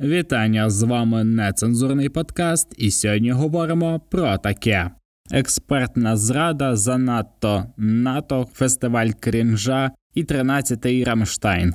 Вітання з вами нецензурний подкаст, і сьогодні говоримо про таке: експертна зрада занадто НАТО, фестиваль крінжа і 13-й Рамштайн.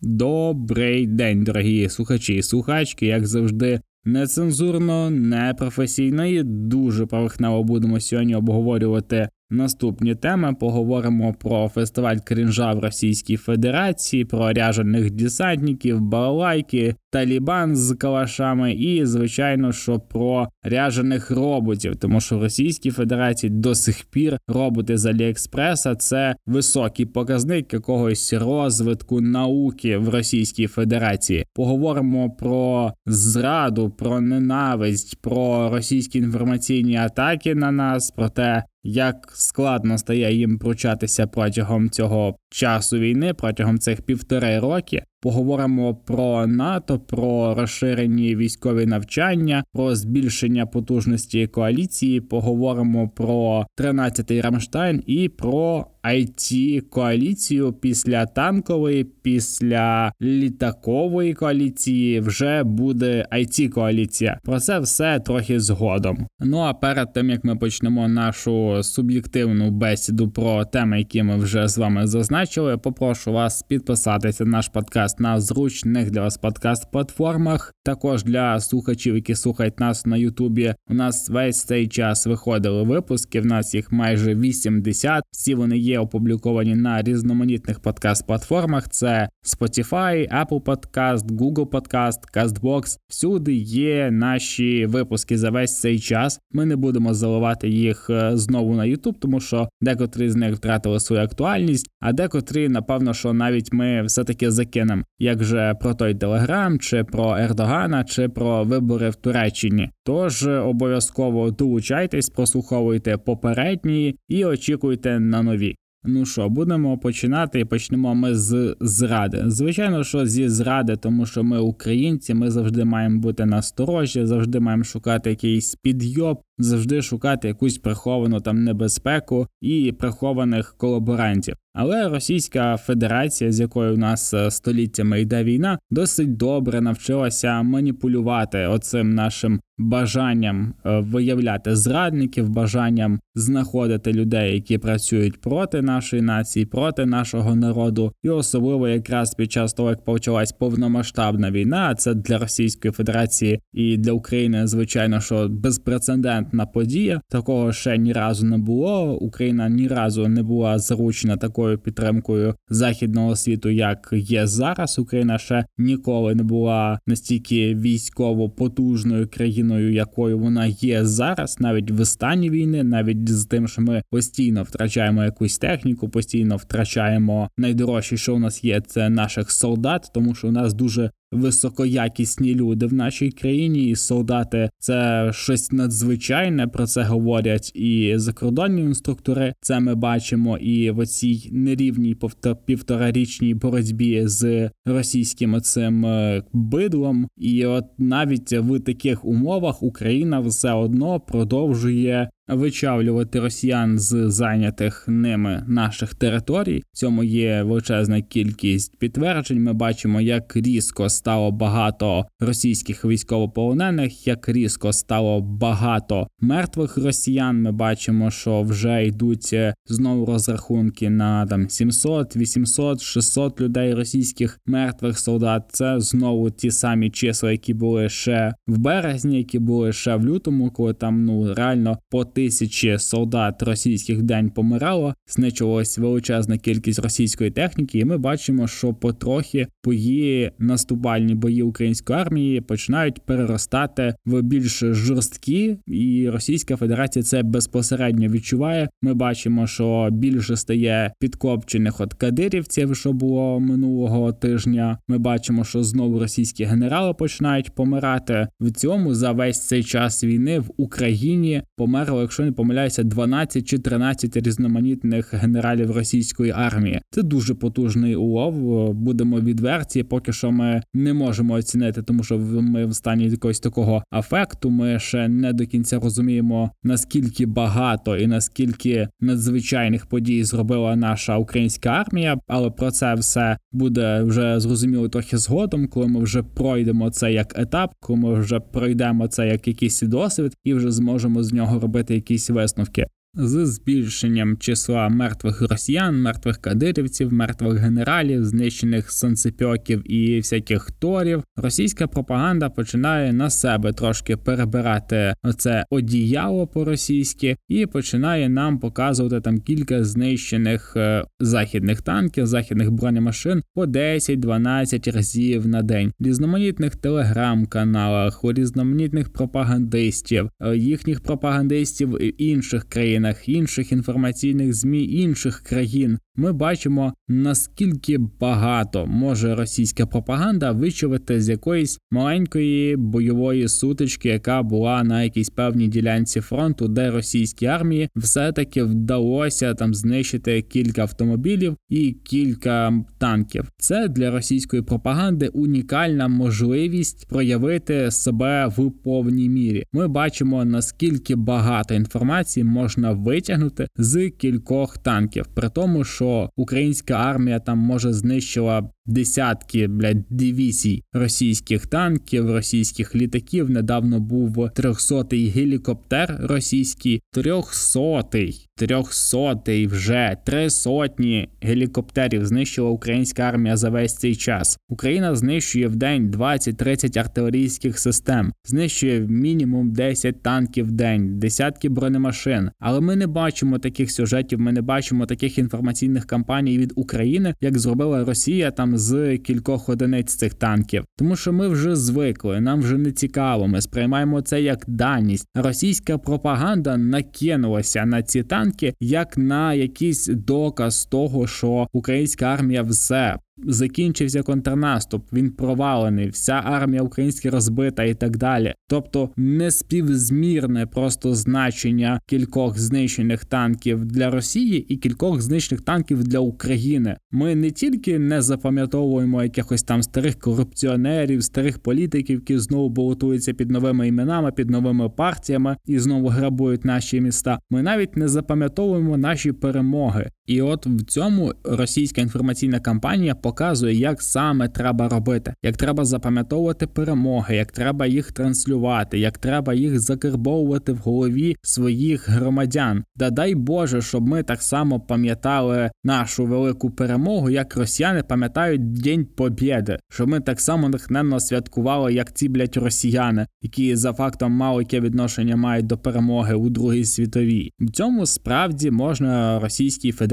Добрий день, дорогі слухачі і слухачки, як завжди, нецензурно, непрофесійно і дуже поверхнево будемо сьогодні обговорювати Наступні теми. Поговоримо про фестиваль крінжа в Російській Федерації, про ряжених десантників, балалайки, Талібан з калашами, і, звичайно, що про ряжених роботів, тому що в Російській Федерації до сих пір роботи з Аліекспреса це високий показник якогось розвитку науки в Російській Федерації. Поговоримо про зраду, про ненависть, про російські інформаційні атаки на нас, про те, як складно стає їм пручатися протягом цього часу війни, протягом цих півтори роки. Поговоримо про НАТО, про розширені військові навчання, про збільшення потужності коаліції. Поговоримо про 13-й Рамштайн і про it коаліцію після танкової, після літакової коаліції вже буде it коаліція. Про це все трохи згодом. Ну а перед тим як ми почнемо нашу суб'єктивну бесіду про теми, які ми вже з вами зазначили, попрошу вас підписатися на наш подкаст на зручних для вас подкаст-платформах. Також для слухачів, які слухають нас на Ютубі. У нас весь цей час виходили випуски. В нас їх майже 80. Всі вони є є опубліковані на різноманітних подкаст-платформах: це Spotify, Apple Podcast, Google Podcast, CastBox. Всюди є наші випуски за весь цей час. Ми не будемо заливати їх е, знову на YouTube, тому що декотрі з них втратили свою актуальність, а декотрі, напевно, що навіть ми все-таки закинемо, як же про той Телеграм, чи про Ердогана, чи про вибори в Туреччині. Тож обов'язково долучайтесь, прослуховуйте попередні і очікуйте на нові. Ну що, будемо починати і почнемо ми з зради. Звичайно, що зі зради, тому що ми українці, ми завжди маємо бути насторожі, завжди маємо шукати якийсь підйоб, завжди шукати якусь приховану там небезпеку і прихованих колаборантів. Але Російська Федерація, з якою у нас е, століттями йде війна, досить добре навчилася маніпулювати оцим нашим бажанням е, виявляти зрадників, бажанням знаходити людей, які працюють проти нашої нації, проти нашого народу, і особливо якраз під час того, як почалась повномасштабна війна, це для Російської Федерації і для України, звичайно, що безпрецедентна подія. Такого ще ні разу не було. Україна ні разу не була заручена такою підтримкою західного світу, як є зараз. Україна ще ніколи не була настільки військово потужною країною, якою вона є зараз, навіть в стані війни, навіть з тим, що ми постійно втрачаємо якусь техніку, постійно втрачаємо найдорожче, що у нас є, це наших солдат, тому що у нас дуже високоякісні люди в нашій країні, і солдати це щось надзвичайне. Про це говорять і закордонні інструктори. Це ми бачимо і в оцій нерівній півторарічній боротьбі з російським цим е, бидлом. І от навіть в таких умовах Україна все одно продовжує вичавлювати росіян з зайнятих ними наших територій. В цьому є величезна кількість підтверджень. Ми бачимо, як різко стало багато російських військовополонених, як різко стало багато мертвих росіян. Ми бачимо, що вже йдуть е, знову розрахунки на там 700, 800, 600 людей російських мертвих солдат. Це знову ті самі числа, які були ще в березні, які були ще в лютому, коли там ну реально по тисячі солдат російських день помирало, знищувалась величезна кількість російської техніки, і ми бачимо, що потрохи бої наступальні бої української армії починають переростати в більш жорсткі, і Російська Федерація це безпосередньо відчуває. Ми бачимо, що більше стає підкопчених от кадирівців, що було минулого тижня. Ми бачимо, що знову російські генерали починають помирати. В цьому за весь цей час війни в Україні померли якщо не помиляюся, 12 чи 13 різноманітних генералів російської армії. Це дуже потужний улов. Будемо відверті. Поки що ми не можемо оцінити, тому що ми в стані якогось такого афекту. Ми ще не до кінця розуміємо наскільки багато і наскільки надзвичайних подій зробила наша українська армія. Але про це все буде вже зрозуміло трохи згодом, коли ми вже пройдемо це як етап, коли ми вже пройдемо це як якийсь досвід, і вже зможемо з нього робити якісь висновки з збільшенням числа мертвих росіян, мертвих кадирівців, мертвих генералів, знищених санцепьоків і всяких торів, російська пропаганда починає на себе трошки перебирати оце одіяло по російськи і починає нам показувати там кілька знищених е, західних танків, західних бронемашин по 10-12 разів на день, різноманітних телеграм-каналах, у різноманітних пропагандистів, е, їхніх пропагандистів інших країн країнах, інших інформаційних змі інших країн, ми бачимо наскільки багато може російська пропаганда вичувати з якоїсь маленької бойової сутички, яка була на якійсь певній ділянці фронту, де російській армії все-таки вдалося там знищити кілька автомобілів і кілька танків. Це для російської пропаганди унікальна можливість проявити себе в повній мірі. Ми бачимо наскільки багато інформації можна витягнути з кількох танків, при тому, що українська армія там може знищила десятки блядь, дивізій російських танків, російських літаків. Недавно був трьохсотий гелікоптер російський, трьохсотий, трьохсотий вже три сотні гелікоптерів знищила українська армія за весь цей час. Україна знищує в день 20-30 артилерійських систем, знищує мінімум 10 танків в день, десятки бронемашин. Але ми не бачимо таких сюжетів. Ми не бачимо таких інформаційних кампаній від України, як зробила Росія там з кількох одиниць цих танків, тому що ми вже звикли, нам вже не цікаво. Ми сприймаємо це як даність. Російська пропаганда накинулася на ці танки як на якийсь доказ того, що українська армія все закінчився контрнаступ, він провалений, вся армія українська розбита і так далі. Тобто неспівзмірне просто значення кількох знищених танків для Росії і кількох знищених танків для України. Ми не тільки не запам'ятовуємо якихось там старих корупціонерів, старих політиків, які знову балотуються під новими іменами, під новими партіями і знову грабують наші міста. Ми навіть не запам'ятовуємо наші перемоги. І от в цьому російська інформаційна кампанія показує, як саме треба робити, як треба запам'ятовувати перемоги, як треба їх транслювати, як треба їх закарбовувати в голові своїх громадян. Да дай Боже, щоб ми так само пам'ятали нашу велику перемогу, як росіяни пам'ятають День Побєди, щоб ми так само натхненно святкували, як ці блять росіяни, які за фактом мало відношення мають до перемоги у Другій світовій. В цьому справді можна російській федерації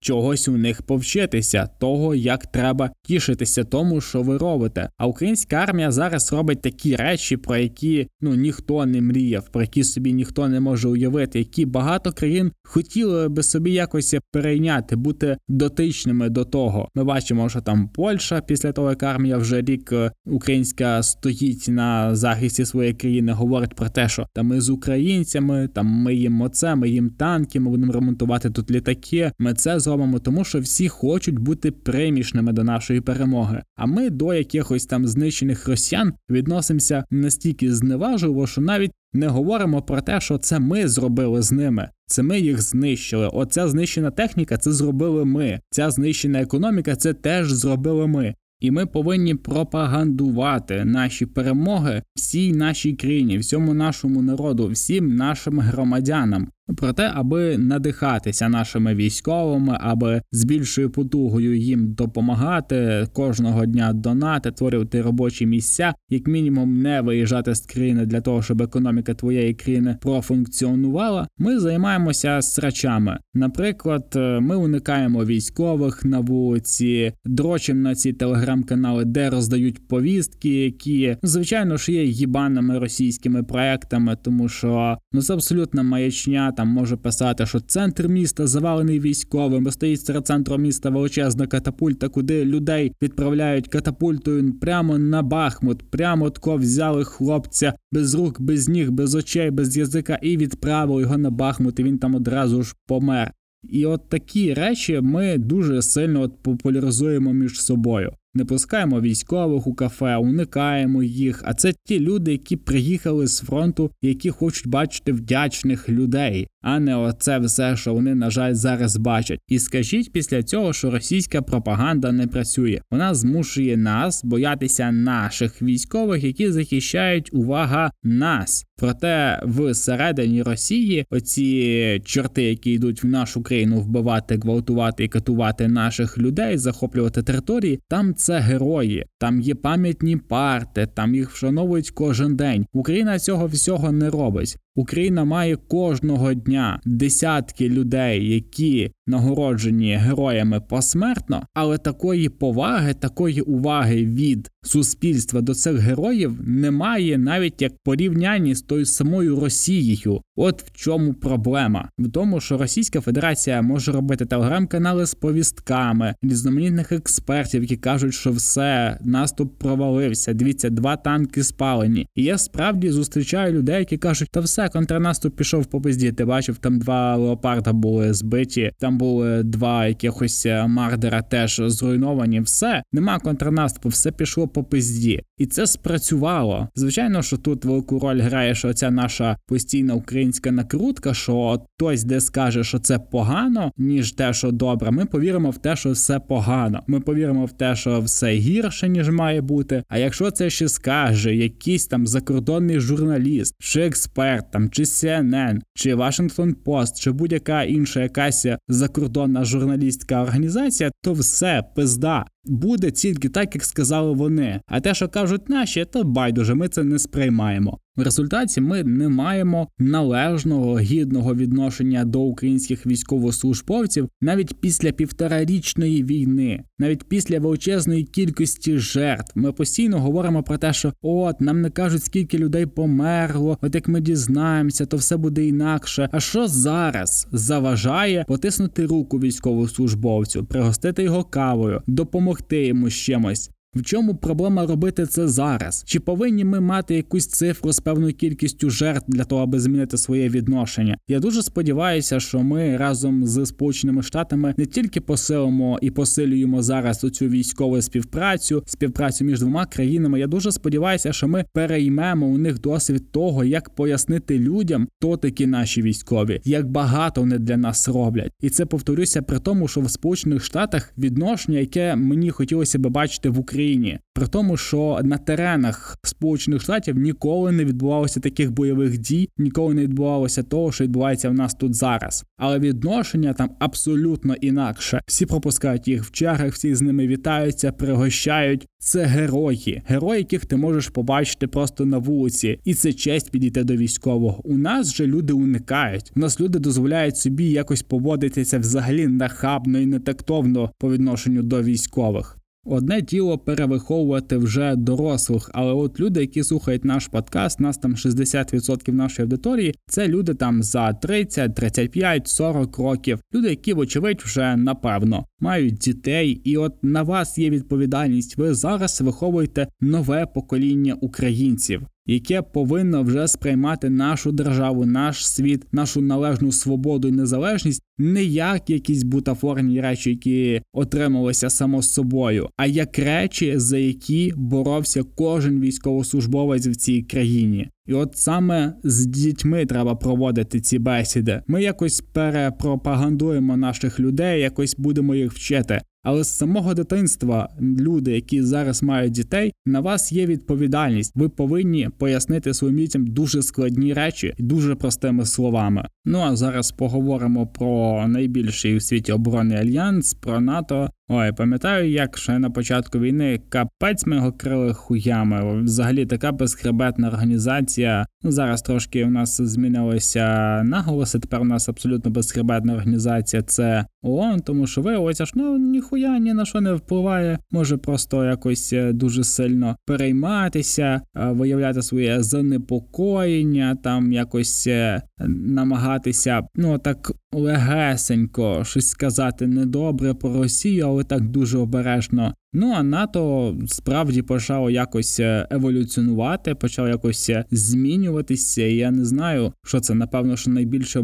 чогось у них повчитися, того як треба тішитися тому, що ви робите. А українська армія зараз робить такі речі, про які ну ніхто не мріяв, про які собі ніхто не може уявити, які багато країн хотіли би собі якось перейняти, бути дотичними до того. Ми бачимо, що там Польща після того, як армія вже рік е, українська стоїть на захисті своєї країни, говорить про те, що там ми з українцями, там ми їм оце, ми їм танки, ми будемо ремонтувати тут літаки. Ми це зробимо, тому що всі хочуть бути примішними до нашої перемоги. А ми до якихось там знищених росіян відносимося настільки зневажливо, що навіть не говоримо про те, що це ми зробили з ними. Це ми їх знищили. Оця знищена техніка це зробили ми. Ця знищена економіка це теж зробили ми. І ми повинні пропагандувати наші перемоги всій нашій країні, всьому нашому народу, всім нашим громадянам. Про те, аби надихатися нашими військовими, аби з більшою потугою їм допомагати кожного дня донати, творювати робочі місця, як мінімум, не виїжджати з країни для того, щоб економіка твоєї країни профункціонувала. Ми займаємося срачами. Наприклад, е, ми уникаємо військових на вулиці, дрочимо на ці телеграм-канали, де роздають повістки, які звичайно ж є їбаними російськими проектами, тому що ну це абсолютно маячня там може писати, що центр міста завалений військовими, стоїть серед центру міста величезна катапульта, куди людей відправляють катапультою прямо на Бахмут, прямо тако взяли хлопця без рук, без ніг, без очей, без язика і відправили його на Бахмут. і Він там одразу ж помер. І от такі речі ми дуже сильно от популяризуємо між собою. Не пускаємо військових у кафе, уникаємо їх. А це ті люди, які приїхали з фронту, які хочуть бачити вдячних людей, а не оце все, що вони на жаль зараз бачать. І скажіть після цього, що російська пропаганда не працює. Вона змушує нас боятися наших військових, які захищають увага нас. Проте всередині Росії оці чорти, які йдуть в нашу країну вбивати, гвалтувати і катувати наших людей, захоплювати території, там це герої, там є пам'ятні парти, там їх вшановують кожен день. Україна цього всього не робить. Україна має кожного дня десятки людей, які нагороджені героями посмертно, але такої поваги, такої уваги від суспільства до цих героїв немає навіть як порівнянні з тою самою Росією. От в чому проблема в тому, що Російська Федерація може робити телеграм-канали з повістками різноманітних експертів, які кажуть, що все наступ провалився. Дивіться, два танки спалені. І я справді зустрічаю людей, які кажуть, та все контрнаступ пішов по пизді. Ти бачив, там два леопарда були збиті, там були два якихось мардера теж зруйновані. Все нема контрнаступу, все пішло по пизді, і це спрацювало. Звичайно, що тут велику роль грає, що ця наша постійна українська накрутка, що хтось де скаже, що це погано, ніж те, що добре. Ми повіримо в те, що все погано. Ми повіримо в те, що все гірше ніж має бути. А якщо це ще скаже якийсь там закордонний журналіст, чи експерт там, чи CNN, чи Washington Post, чи будь-яка інша якась закордонна журналістська організація, то все пизда буде тільки так, як сказали вони. А те, що кажуть наші, то байдуже, ми це не сприймаємо. В результаті ми не маємо належного гідного відношення до українських військовослужбовців навіть після півторарічної війни, навіть після величезної кількості жертв. Ми постійно говоримо про те, що от нам не кажуть, скільки людей померло. От як ми дізнаємося, то все буде інакше. А що зараз заважає потиснути руку військовослужбовцю, пригостити його кавою, допомогти йому з чимось? В чому проблема робити це зараз? Чи повинні ми мати якусь цифру з певною кількістю жертв для того, аби змінити своє відношення? Я дуже сподіваюся, що ми разом з Сполученими Штатами не тільки посилимо і посилюємо зараз оцю військову співпрацю, співпрацю між двома країнами. Я дуже сподіваюся, що ми переймемо у них досвід того, як пояснити людям, хто такі наші військові, як багато вони для нас роблять, і це повторюся при тому, що в Сполучених Штатах відношення, яке мені хотілося би бачити в Україні. Україні, при тому, що на теренах Сполучених Штатів ніколи не відбувалося таких бойових дій, ніколи не відбувалося того, що відбувається в нас тут зараз. Але відношення там абсолютно інакше. Всі пропускають їх в чергах, всі з ними вітаються, пригощають. Це герої, герої, яких ти можеш побачити просто на вулиці, і це честь підійти до військового. У нас же люди уникають. У нас люди дозволяють собі якось поводитися взагалі нахабно і нетактовно по відношенню до військових. Одне діло перевиховувати вже дорослих, але от люди, які слухають наш подкаст, нас там 60% нашої аудиторії, це люди там за 30, 35, 40 років. Люди, які, вочевидь, вже напевно мають дітей, і от на вас є відповідальність. Ви зараз виховуєте нове покоління українців яке повинно вже сприймати нашу державу, наш світ, нашу належну свободу і незалежність не як якісь бутафорні речі, які отрималися само собою, а як речі, за які боровся кожен військовослужбовець в цій країні. І от саме з дітьми треба проводити ці бесіди. Ми якось перепропагандуємо наших людей, якось будемо їх вчити. Але з самого дитинства люди, які зараз мають дітей, на вас є відповідальність. Ви повинні пояснити своїм дітям дуже складні речі дуже простими словами. Ну а зараз поговоримо про найбільший у світі оборонний альянс, про НАТО. Ой, пам'ятаю, як ще на початку війни капець ми його крили хуями. Взагалі така безхребетна організація. Ну зараз трошки у нас змінилися наголоси. Тепер у нас абсолютно безхребетна організація. Це ООН, тому що виявилося, що ну ніхуя ні на що не впливає. Може просто якось е, дуже сильно перейматися, е, виявляти своє занепокоєння, там якось е, намагатися, ну так легесенько щось сказати недобре про Росію, але так дуже обережно. Ну а НАТО справді почало якось е, еволюціонувати, почало якось е, змінюватися. І Я не знаю, що це напевно, що найбільший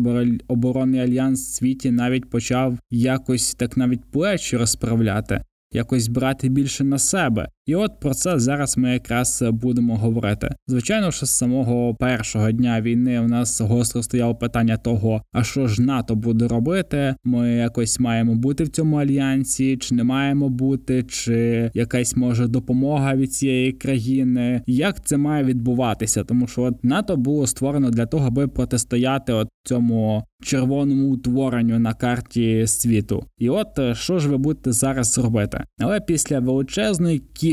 оборонний альянс в світі навіть почав якось так навіть плечі розправляти якось брати більше на себе. І от про це зараз ми якраз будемо говорити. Звичайно, що з самого першого дня війни у нас гостро стояло питання того, а що ж НАТО буде робити? Ми якось маємо бути в цьому альянсі, чи не маємо бути, чи якась може допомога від цієї країни. Як це має відбуватися? Тому що от НАТО було створено для того, аби протистояти от цьому червоному утворенню на карті світу. І от е, що ж ви будете зараз робити? Але після величезної кількості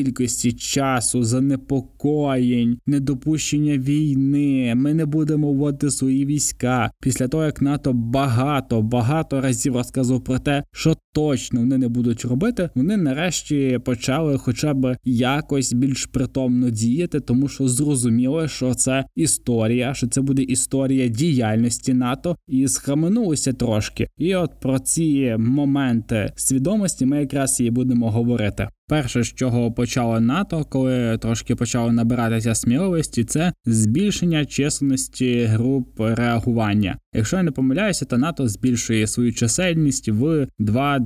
часу, занепокоєнь, недопущення війни, ми не будемо вводити свої війська. Після того як НАТО багато багато разів розказував про те, що точно вони не будуть робити, вони нарешті почали, хоча б якось більш притомно діяти, тому що зрозуміло, що це історія, що це буде історія діяльності НАТО і схаменулися трошки. І от про ці моменти свідомості ми якраз і будемо говорити. Перше, з чого почало НАТО, коли трошки почало набиратися сміливості, це збільшення численності груп реагування. Якщо я не помиляюся, то НАТО збільшує свою чисельність в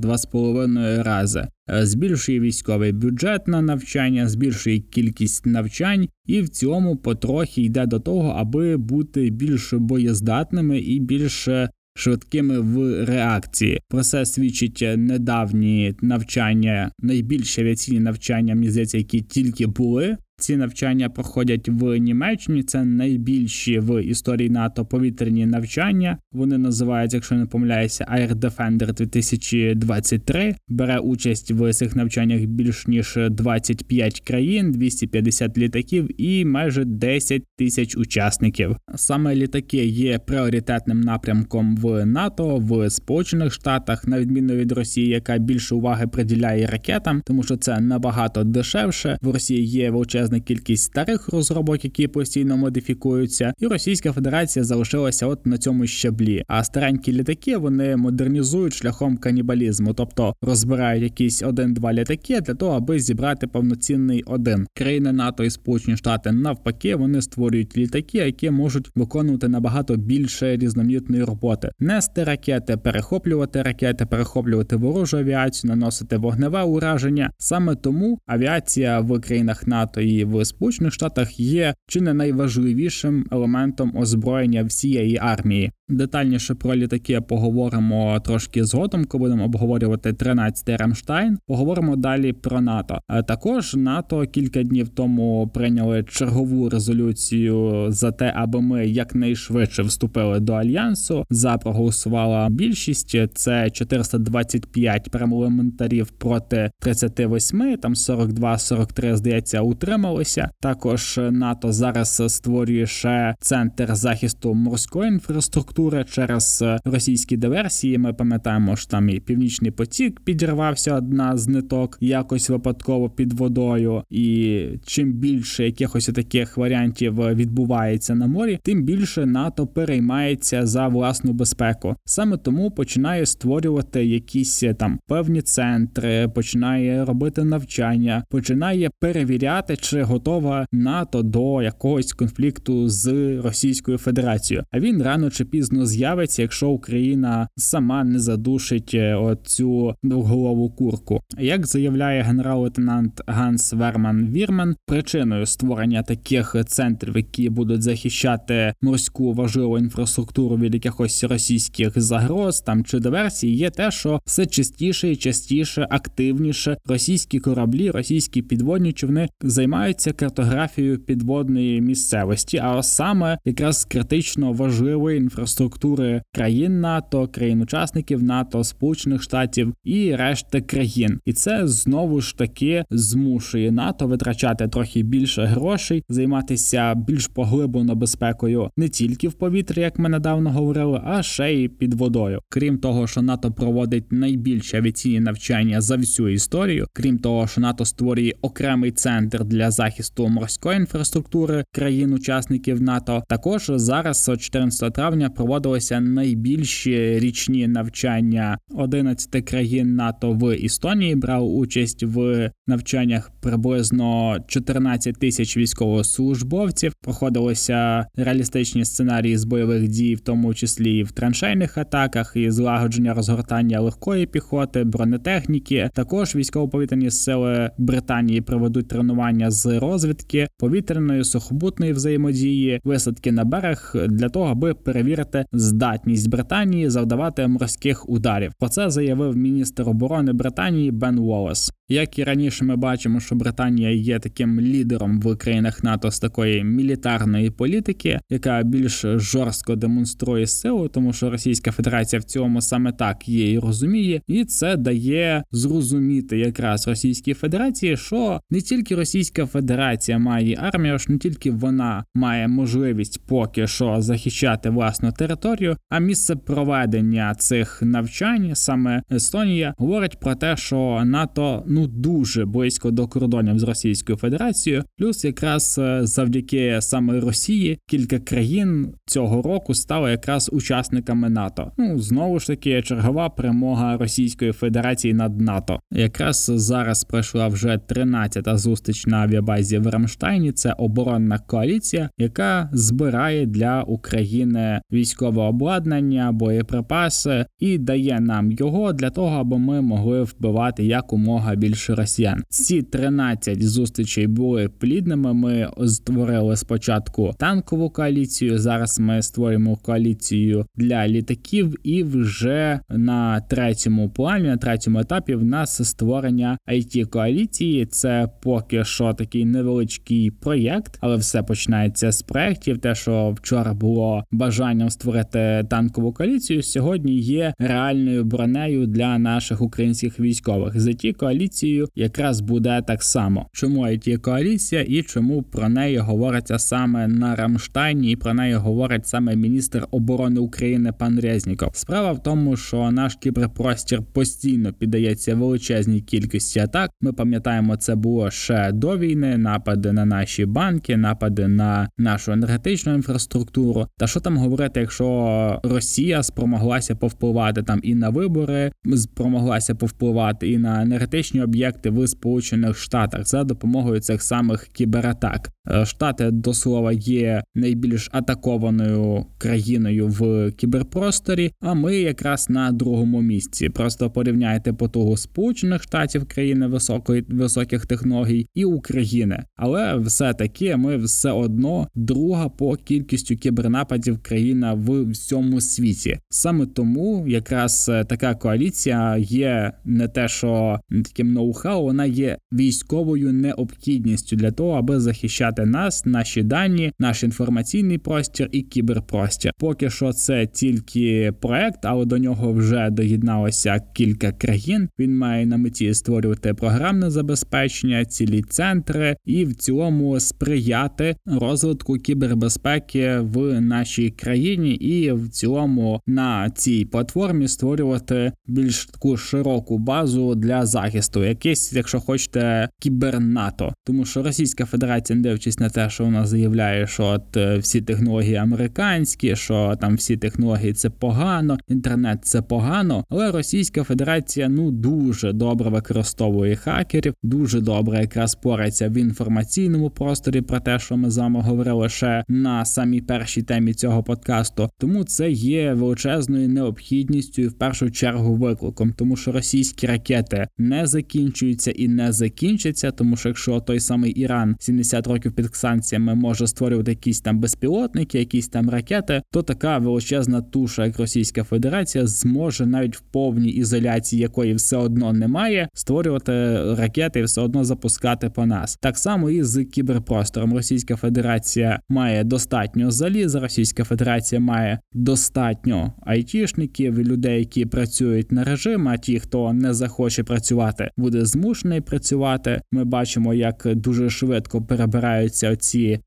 2-2,5 рази. Збільшує військовий бюджет на навчання, збільшує кількість навчань, і в цьому потрохи йде до того, аби бути більш боєздатними і більш швидкими в реакції. Про це свідчить недавні навчання, найбільш авіаційні навчання, здається, які тільки були ці навчання проходять в Німеччині. Це найбільші в історії НАТО повітряні навчання. Вони називаються, якщо не помиляюся, Air Defender 2023. Бере участь в цих навчаннях більш ніж 25 країн, 250 літаків і майже 10 тисяч учасників. Саме літаки є пріоритетним напрямком в НАТО в Сполучених Штатах, на відміну від Росії, яка більше уваги приділяє ракетам, тому що це набагато дешевше. В Росії є величезна величезна кількість старих розробок, які постійно модифікуються, і Російська Федерація залишилася от на цьому щаблі. А старенькі літаки вони модернізують шляхом канібалізму, тобто розбирають якісь один-два літаки для того, аби зібрати повноцінний один. Країни НАТО і Сполучені Штати навпаки вони створюють літаки, які можуть виконувати набагато більше різноманітної роботи, нести ракети, перехоплювати ракети, перехоплювати ворожу авіацію, наносити вогневе ураження. Саме тому авіація в країнах НАТО і в Сполучених Штатах є чи не найважливішим елементом озброєння всієї армії. Детальніше про літаки поговоримо трошки згодом, коли будемо обговорювати 13-й Рамштайн. Поговоримо далі про НАТО. А також НАТО кілька днів тому прийняли чергову резолюцію за те, аби ми якнайшвидше вступили до альянсу. За проголосувала більшість. Це 425 парламентарів проти 38, Там 42-43, здається, утрималися. Також НАТО зараз створює ще центр захисту морської інфраструктури через російські диверсії. Ми пам'ятаємо, що там і північний потік підірвався одна з ниток якось випадково під водою. І чим більше якихось таких варіантів відбувається на морі, тим більше НАТО переймається за власну безпеку. Саме тому починає створювати якісь е, там певні центри, починає робити навчання, починає перевіряти, чи готова НАТО до якогось конфлікту з Російською Федерацією. А він рано чи пізно з'явиться, якщо Україна сама не задушить е, оцю двоголову курку. Як заявляє генерал-лейтенант Ганс Верман Вірман, причиною створення таких центрів, які будуть захищати морську важливу інфраструктуру від якихось російських загроз там чи диверсій, є те, що все частіше і частіше, активніше російські кораблі, російські підводні човни займають займаються картографією підводної місцевості, а саме якраз критично важливої інфраструктури країн НАТО, країн-учасників НАТО, Сполучених Штатів і решти країн. І це знову ж таки змушує НАТО витрачати трохи більше грошей, займатися більш поглиблено безпекою не тільки в повітрі, як ми недавно говорили, а ще й під водою. Крім того, що НАТО проводить найбільші авіаційні навчання за всю історію, крім того, що НАТО створює окремий центр для захисту морської інфраструктури країн-учасників НАТО. Також зараз 14 травня проводилися найбільші річні навчання 11 країн НАТО в Естонії. Брав участь в навчаннях приблизно 14 тисяч військовослужбовців. Проходилися реалістичні сценарії з бойових дій, в тому числі і в траншейних атаках, і злагодження розгортання легкої піхоти, бронетехніки. Також військово-повітряні сили Британії проведуть тренування з розвідки повітряної сухобутної взаємодії, висадки на берег для того, аби перевірити здатність Британії завдавати морських ударів. Про це заявив міністр оборони Британії Бен Уоллес. Як і раніше, ми бачимо, що Британія є таким лідером в країнах НАТО з такої мілітарної політики, яка більш жорстко демонструє силу, тому що Російська Федерація в цьому саме так її розуміє, і це дає зрозуміти якраз Російській Федерації, що не тільки Російська Федерація має армію, ж не тільки вона має можливість поки що захищати власну територію, а місце проведення цих навчань саме Естонія говорить про те, що НАТО ну дуже близько до кордонів з Російською Федерацією, плюс якраз е, завдяки саме Росії кілька країн цього року стали якраз учасниками НАТО. Ну знову ж таки чергова перемога Російської Федерації над НАТО. Якраз зараз пройшла вже 13-та зустріч на авіабазі в Рамштайні. Це оборонна коаліція, яка збирає для України військове обладнання, боєприпаси і дає нам його для того, аби ми могли вбивати якомога більше росіян. Ці 13 зустрічей були плідними. Ми створили спочатку танкову коаліцію. Зараз ми створюємо коаліцію для літаків, і вже на третьому плані, на третьому етапі, в нас створення it коаліції. Це поки що такий невеличкий проєкт, але все починається з проєктів. Те, що вчора було бажанням створити танкову коаліцію, сьогодні є реальною бронею для наших українських військових. За ті коаліцією якраз буде так само. Чому it коаліція і чому про неї говориться саме на Рамштайні, і про неї говорить саме міністр оборони України пан Резніков. Справа в тому, що наш кіберпростір постійно піддається величезній кількості атак. Ми пам'ятаємо, це було ще до війни. Напади на наші банки, напади на нашу енергетичну інфраструктуру. Та що там говорити, якщо Росія спромоглася повпливати там і на вибори, спромоглася повпливати і на енергетичні об'єкти в Сполучених Штатах за допомогою цих самих кібератак. Е, Штати до слова є найбільш атакованою країною в кіберпросторі. А ми якраз на другому місці. Просто порівняйте потугу Сполучених Штатів країни високої високих технологій і України, але все таки ми все одно друга по кількістю кібернападів країна в всьому світі. Саме тому якраз е, така коаліція є не те, що таким ноу-хау, вона є військовою необхідністю для того, аби захищати нас, наші дані, наш інформаційний простір і кіберпростір. Поки що це тільки проект, але до нього вже доєдналося кілька країн. Він має на меті створювати програмне забезпечення, цілі центри і в цілому сприяти розвитку кібербезпеки в нашій країні, і в цілому на цій платформі створювати більш таку широку базу для захисту, якийсь, якщо хочете, кібернато, тому що Російська Федерація, не дивлячись на те, що вона заявляє, що от е, всі технології американські, що там всі технології це погано, інтернет це погано, але Російська Федерація ну дуже добре використовує хакерів, дуже добре якраз порається в інформаційному просторі про те, що ми з вами говорили ще на самій першій темі цього подкасту. Тому це є величезною необхідністю і в першу чергу викликом, тому що російські ракети не закінчуються і не закінчаться, тому що якщо той самий Іран 70 років під санкціями може створювати якісь там безпілотники, якісь там ракети, то така величезна туша, як Російська Федерація, зможе навіть в повній ізоляції, якої все одно немає, створювати ракети і все одно запускати по нас. Нас. Так само і з кіберпростором. Російська Федерація має достатньо заліза, Російська Федерація має достатньо айтішників, людей, які працюють на режим. А ті, хто не захоче працювати, буде змушений працювати. Ми бачимо, як дуже швидко перебираються ці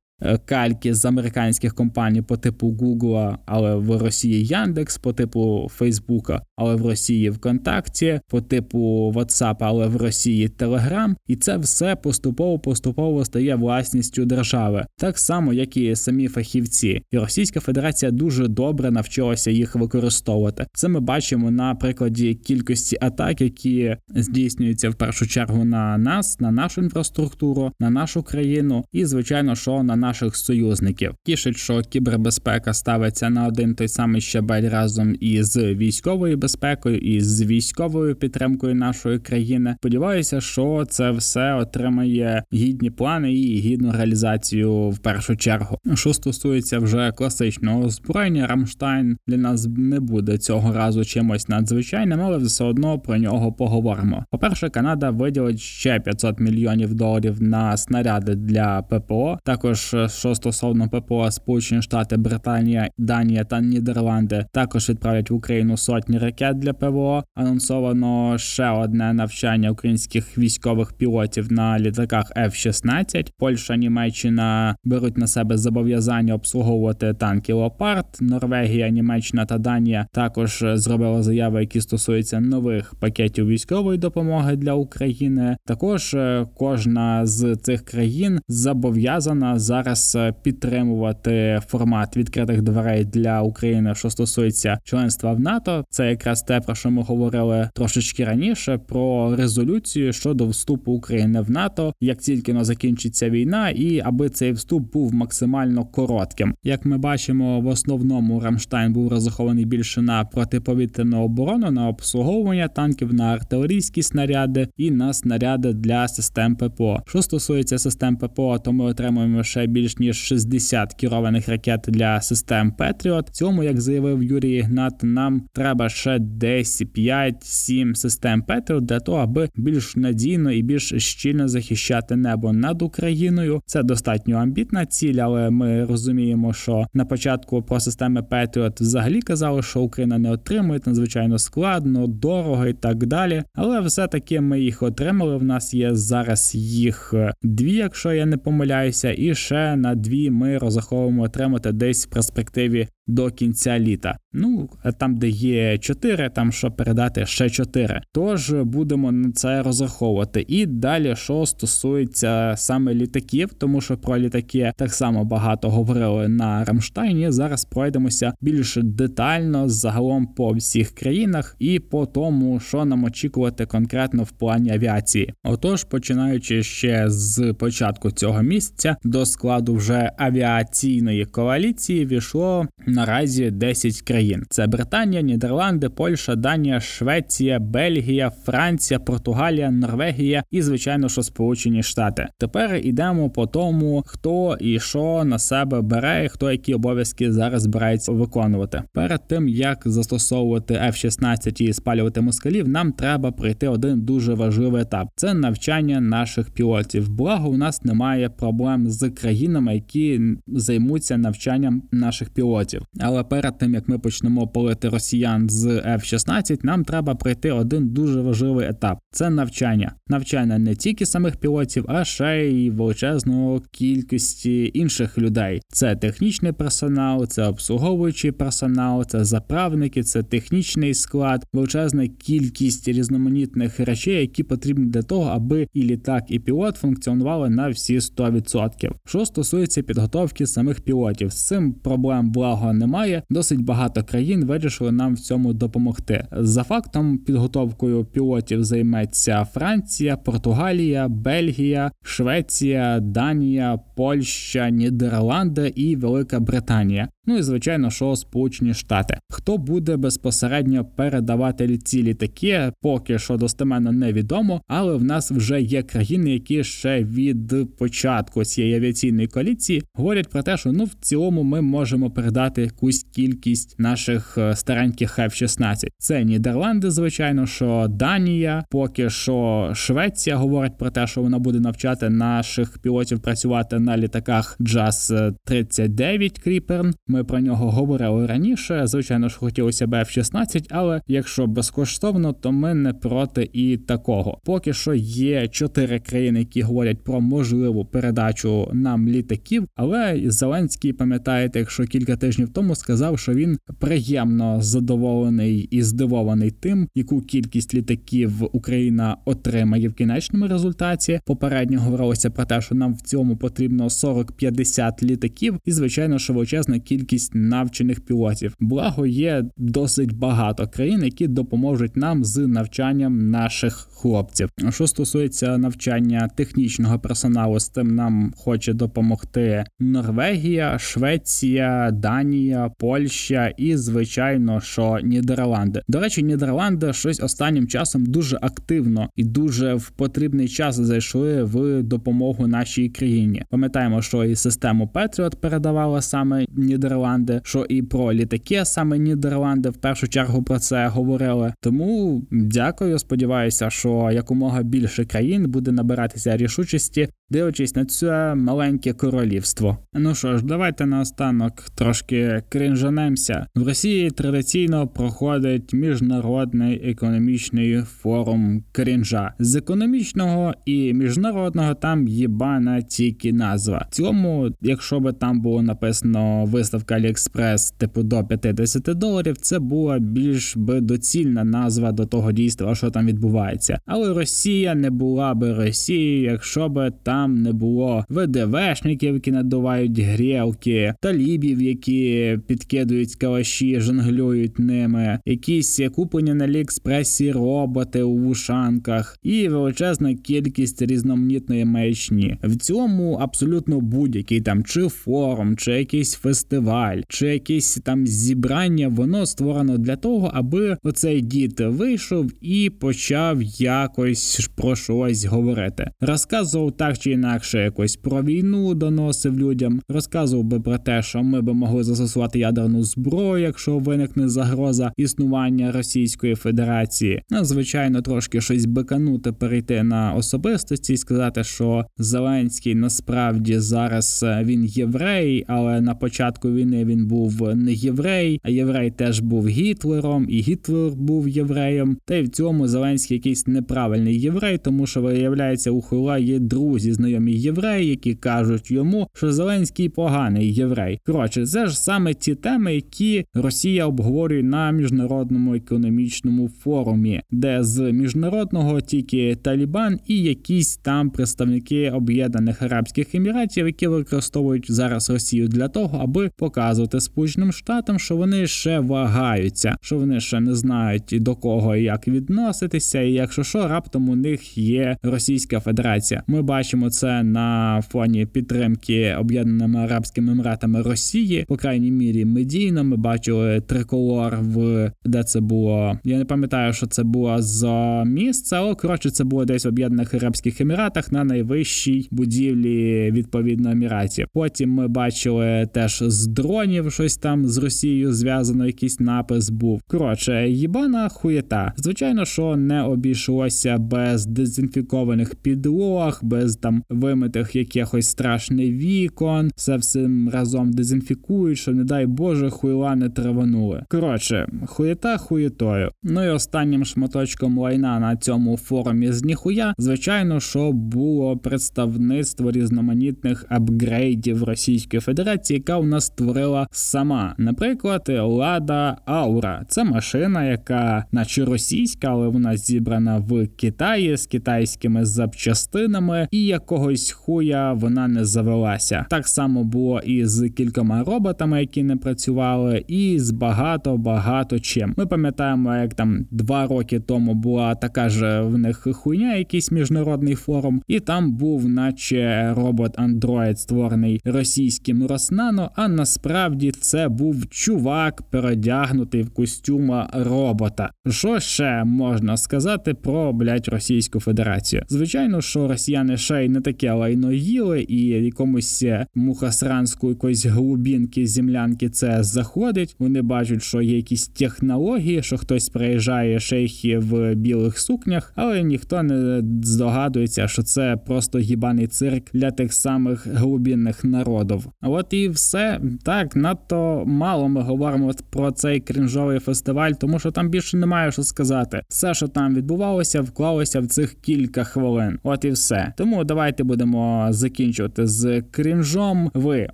кальки з американських компаній по типу Google, але в Росії Яндекс, по типу Фейсбука, але в Росії ВКонтакті, по типу WhatsApp, але в Росії Telegram. І це все поступово поступово стає власністю держави, так само як і самі фахівці. І Російська Федерація дуже добре навчилася їх використовувати. Це ми бачимо на прикладі кількості атак, які здійснюються в першу чергу на нас, на нашу інфраструктуру, на нашу країну, і звичайно, що на наших союзників. Тішить, що кібербезпека ставиться на один той самий щабель разом із військовою безпекою і з військовою підтримкою нашої країни. Сподіваюся, що це все отримає гідні плани і гідну реалізацію в першу чергу. Що стосується вже класичного озброєння, Рамштайн для нас не буде цього разу чимось надзвичайним, але все одно про нього поговоримо. По перше, Канада виділить ще 500 мільйонів доларів на снаряди для ППО. Також що стосовно ППО, Сполучені Штати, Британія, Данія та Нідерланди також відправлять в Україну сотні ракет для ПВО. Анонсовано ще одне навчання українських військових пілотів на літаках F-16. Польща, Німеччина беруть на себе зобов'язання обслуговувати танки Леопард. Норвегія, Німеччина та Данія також зробили заяви, які стосуються нових пакетів військової допомоги для України. Також е, кожна з цих країн зобов'язана зараз зараз е, підтримувати формат відкритих дверей для України, що стосується членства в НАТО. Це якраз те, про що ми говорили трошечки раніше, про резолюцію щодо вступу України в НАТО, як тільки но закінчиться війна, і аби цей вступ був максимально коротким. Як ми бачимо, в основному Рамштайн був розрахований більше на протиповітряну оборону, на обслуговування танків, на артилерійські снаряди і на снаряди для систем ППО. Що стосується систем ППО, то ми отримуємо ще більш ніж 60 керованих ракет для систем Петріот. Цьому, як заявив Юрій Ігнат, нам треба ще десь 5-7 систем Петріот для того, аби більш надійно і більш щільно захищати небо над Україною. Це достатньо амбітна ціль, але ми розуміємо, що на початку про системи Петріот взагалі казали, що Україна не отримує надзвичайно складно, дорого і так далі. Але все таки ми їх отримали. В нас є зараз їх дві, якщо я не помиляюся, і ще на дві ми розраховуємо отримати десь в перспективі до кінця літа. Ну там, де є 4, там що передати ще 4. Тож будемо на це розраховувати. І далі, що стосується саме літаків, тому що про літаки так само багато говорили на Рамштайні. Зараз пройдемося більш детально загалом по всіх країнах і по тому, що нам очікувати конкретно в плані авіації. Отож, починаючи ще з початку цього місяця, до складу вже авіаційної коаліції війшло наразі 10 країн: це Британія, Нідерланди, Польща, Данія, Швеція, Бельгія, Франція, Португалія, Норвегія і, звичайно, що Сполучені Штати. Тепер йдемо по тому, хто і що на себе бере, і хто які обов'язки зараз збирається виконувати. Перед тим як застосовувати F-16 і спалювати москалів, нам треба пройти один дуже важливий етап: це навчання наших пілотів. Благо, у нас немає проблем з країнами, які займуться навчанням наших пілотів. Але перед тим як ми почнемо полити росіян з F-16, нам треба пройти один дуже важливий етап: це навчання. Навчання не тільки самих пілотів, а ще й величезної кількості інших людей. Це технічний персонал, це обслуговуючий персонал, це заправники, це технічний склад, величезна кількість різноманітних речей, які потрібні для того, аби і літак, і пілот функціонували на всі 100%. Що стосується підготовки самих пілотів, з цим проблем благо немає. Досить багато країн вирішили нам в цьому допомогти. За фактом, підготовкою пілотів займеться Франція, Португалія, Бельгія, Швеція, Данія, Польща, Нідерланди і Велика Британія. Ну і звичайно, що Сполучені Штати. Хто буде безпосередньо передавати ці літаки, поки що достеменно невідомо, але в нас вже є країни, які ще від початку цієї авіаційної коаліції говорять про те, що ну в цілому ми можемо передати якусь кількість наших е, стареньких F-16. Це Нідерланди, звичайно, що Данія, поки що Швеція говорить про те, що вона буде навчати наших пілотів працювати на літаках JAS 39 Кріперн. Ми про нього говорили раніше. Звичайно ж, хотілося б F-16, але якщо безкоштовно, то ми не проти і такого. Поки що є чотири країни, які говорять про можливу передачу нам літаків. Але Зеленський, пам'ятаєте, якщо кілька тижнів тому сказав, що він приємно задоволений і здивований тим, яку кількість літаків Україна отримає в кінечному результаті. Попередньо говорилося про те, що нам в цьому потрібно 40-50 літаків, і звичайно, що величезна кількість навчених пілотів. Благо є досить багато країн, які допоможуть нам з навчанням наших хлопців. Що стосується навчання технічного персоналу, з тим нам хоче допомогти Норвегія, Швеція, Данія, Польща і, звичайно, що Нідерланди. До речі, Нідерланди щось останнім часом дуже активно і дуже в потрібний час зайшли в допомогу нашій країні. Пам'ятаємо, що і систему Петріот передавала саме Нідерланди, що і про літаки саме Нідерланди в першу чергу про це говорили. Тому дякую. Сподіваюся, що якомога більше країн буде набиратися рішучості дивлячись на це маленьке королівство. Ну що ж, давайте наостанок трошки кринжанемося. В Росії традиційно проходить міжнародний економічний форум крінжа з економічного і міжнародного там єбана тільки назва. В цьому, якщо би там було написано виставка Аліекспрес типу до 50 доларів, це була більш би доцільна назва до того дійства, що там відбувається. Але Росія не була би Росією, якщо би там не було ВДВшників, які надувають грілки, талібів, які підкидують калаші, жонглюють ними, якісь куплені на Аліекспресі роботи у вушанках і величезна кількість різноманітної маячні. В цьому абсолютно будь-який там чи форум, чи якийсь фестиваль, чи якесь там зібрання, воно створено для того, аби оцей дід вийшов і почав якось про щось говорити. Розказував так чи інакше якось про війну доносив людям, розказував би про те, що ми би могли застосувати ядерну зброю, якщо виникне загроза існування Російської Федерації. Ну, звичайно, трошки щось биканути, перейти на особистості і сказати, що Зеленський насправді зараз е, він єврей, але на початку війни він був не єврей, а єврей теж був Гітлером, і Гітлер був євреєм. Та й в цьому Зеленський якийсь неправильний єврей, тому що виявляється, у Хула є друзі знайомі євреї, які кажуть йому, що Зеленський поганий єврей. Коротше, це ж саме ті теми, які Росія обговорює на міжнародному економічному форумі, де з міжнародного тільки Талібан і якісь там представники Об'єднаних Арабських Еміратів, які використовують зараз Росію для того, аби показувати Сполученим Штатам, що вони ще вагаються, що вони ще не знають до кого і як відноситися, і якщо що, раптом у них є Російська Федерація. Ми бачимо це на фоні підтримки Об'єднаними Арабськими Еміратами Росії, по крайній мірі медійно. Ми бачили триколор в де це було. Я не пам'ятаю, що це було за місце, але коротше це було десь в Об'єднаних Арабських Еміратах на найвищій будівлі відповідно Еміратів. Потім ми бачили теж з дронів щось там з Росією зв'язано. Якийсь напис був. Коротше, їбана хуєта. Звичайно, що не обійшлося без дезінфікованих підлог, без там вимитих якихось страшних вікон, все всім разом дезінфікують, що не дай Боже, хуйла не траванули. Коротше, хуєта хуєтою. Ну і останнім шматочком лайна на цьому форумі з ніхуя, звичайно, що було представництво різноманітних апгрейдів Російської Федерації, яка у нас створила сама. Наприклад, Лада Аура. Це машина, яка, наче російська, але вона зібрана в Китаї з китайськими запчастинами, і якогось хуя вона не завелася. Так само було і з кількома роботами, які не працювали, і з багато багато чим. Ми пам'ятаємо, як там два роки тому була така ж в них хуйня, якийсь міжнародний форум, і там був, наче робот Android, створений російським Роснано. А насправді це був чувак, передягнутий в костюма робота. Що ще можна сказати про блять Російську Федерацію? Звичайно, що росіяни ще й не таке лайно їли, і якомусь мухасранську якоїсь глубінки землянки це заходить. Вони бачать, що є якісь технології, що хтось приїжджає шейхи в білих сукнях, але ніхто не здогадується, що це просто гібаний цирк для тих самих глубінних народів. От і все так надто мало ми говоримо про цей крінжовий фестиваль, тому що там більше немає що сказати. Все, що там відбувалося, вклалося в цих кілька хвилин. От і все. Тому давайте будемо закінчувати з крінжом. Ви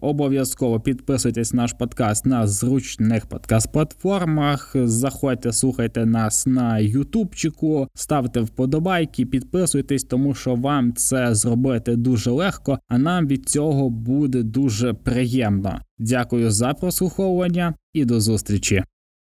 обов'язково підписуйтесь на наш подкаст на зручних подкаст-платформах. Заходьте, слухайте нас на Ютубчику, ставте вподобайки, підписуйтесь, тому що вам це зробити дуже легко, а нам від цього буде дуже приємно. Дякую за прослуховування і до зустрічі.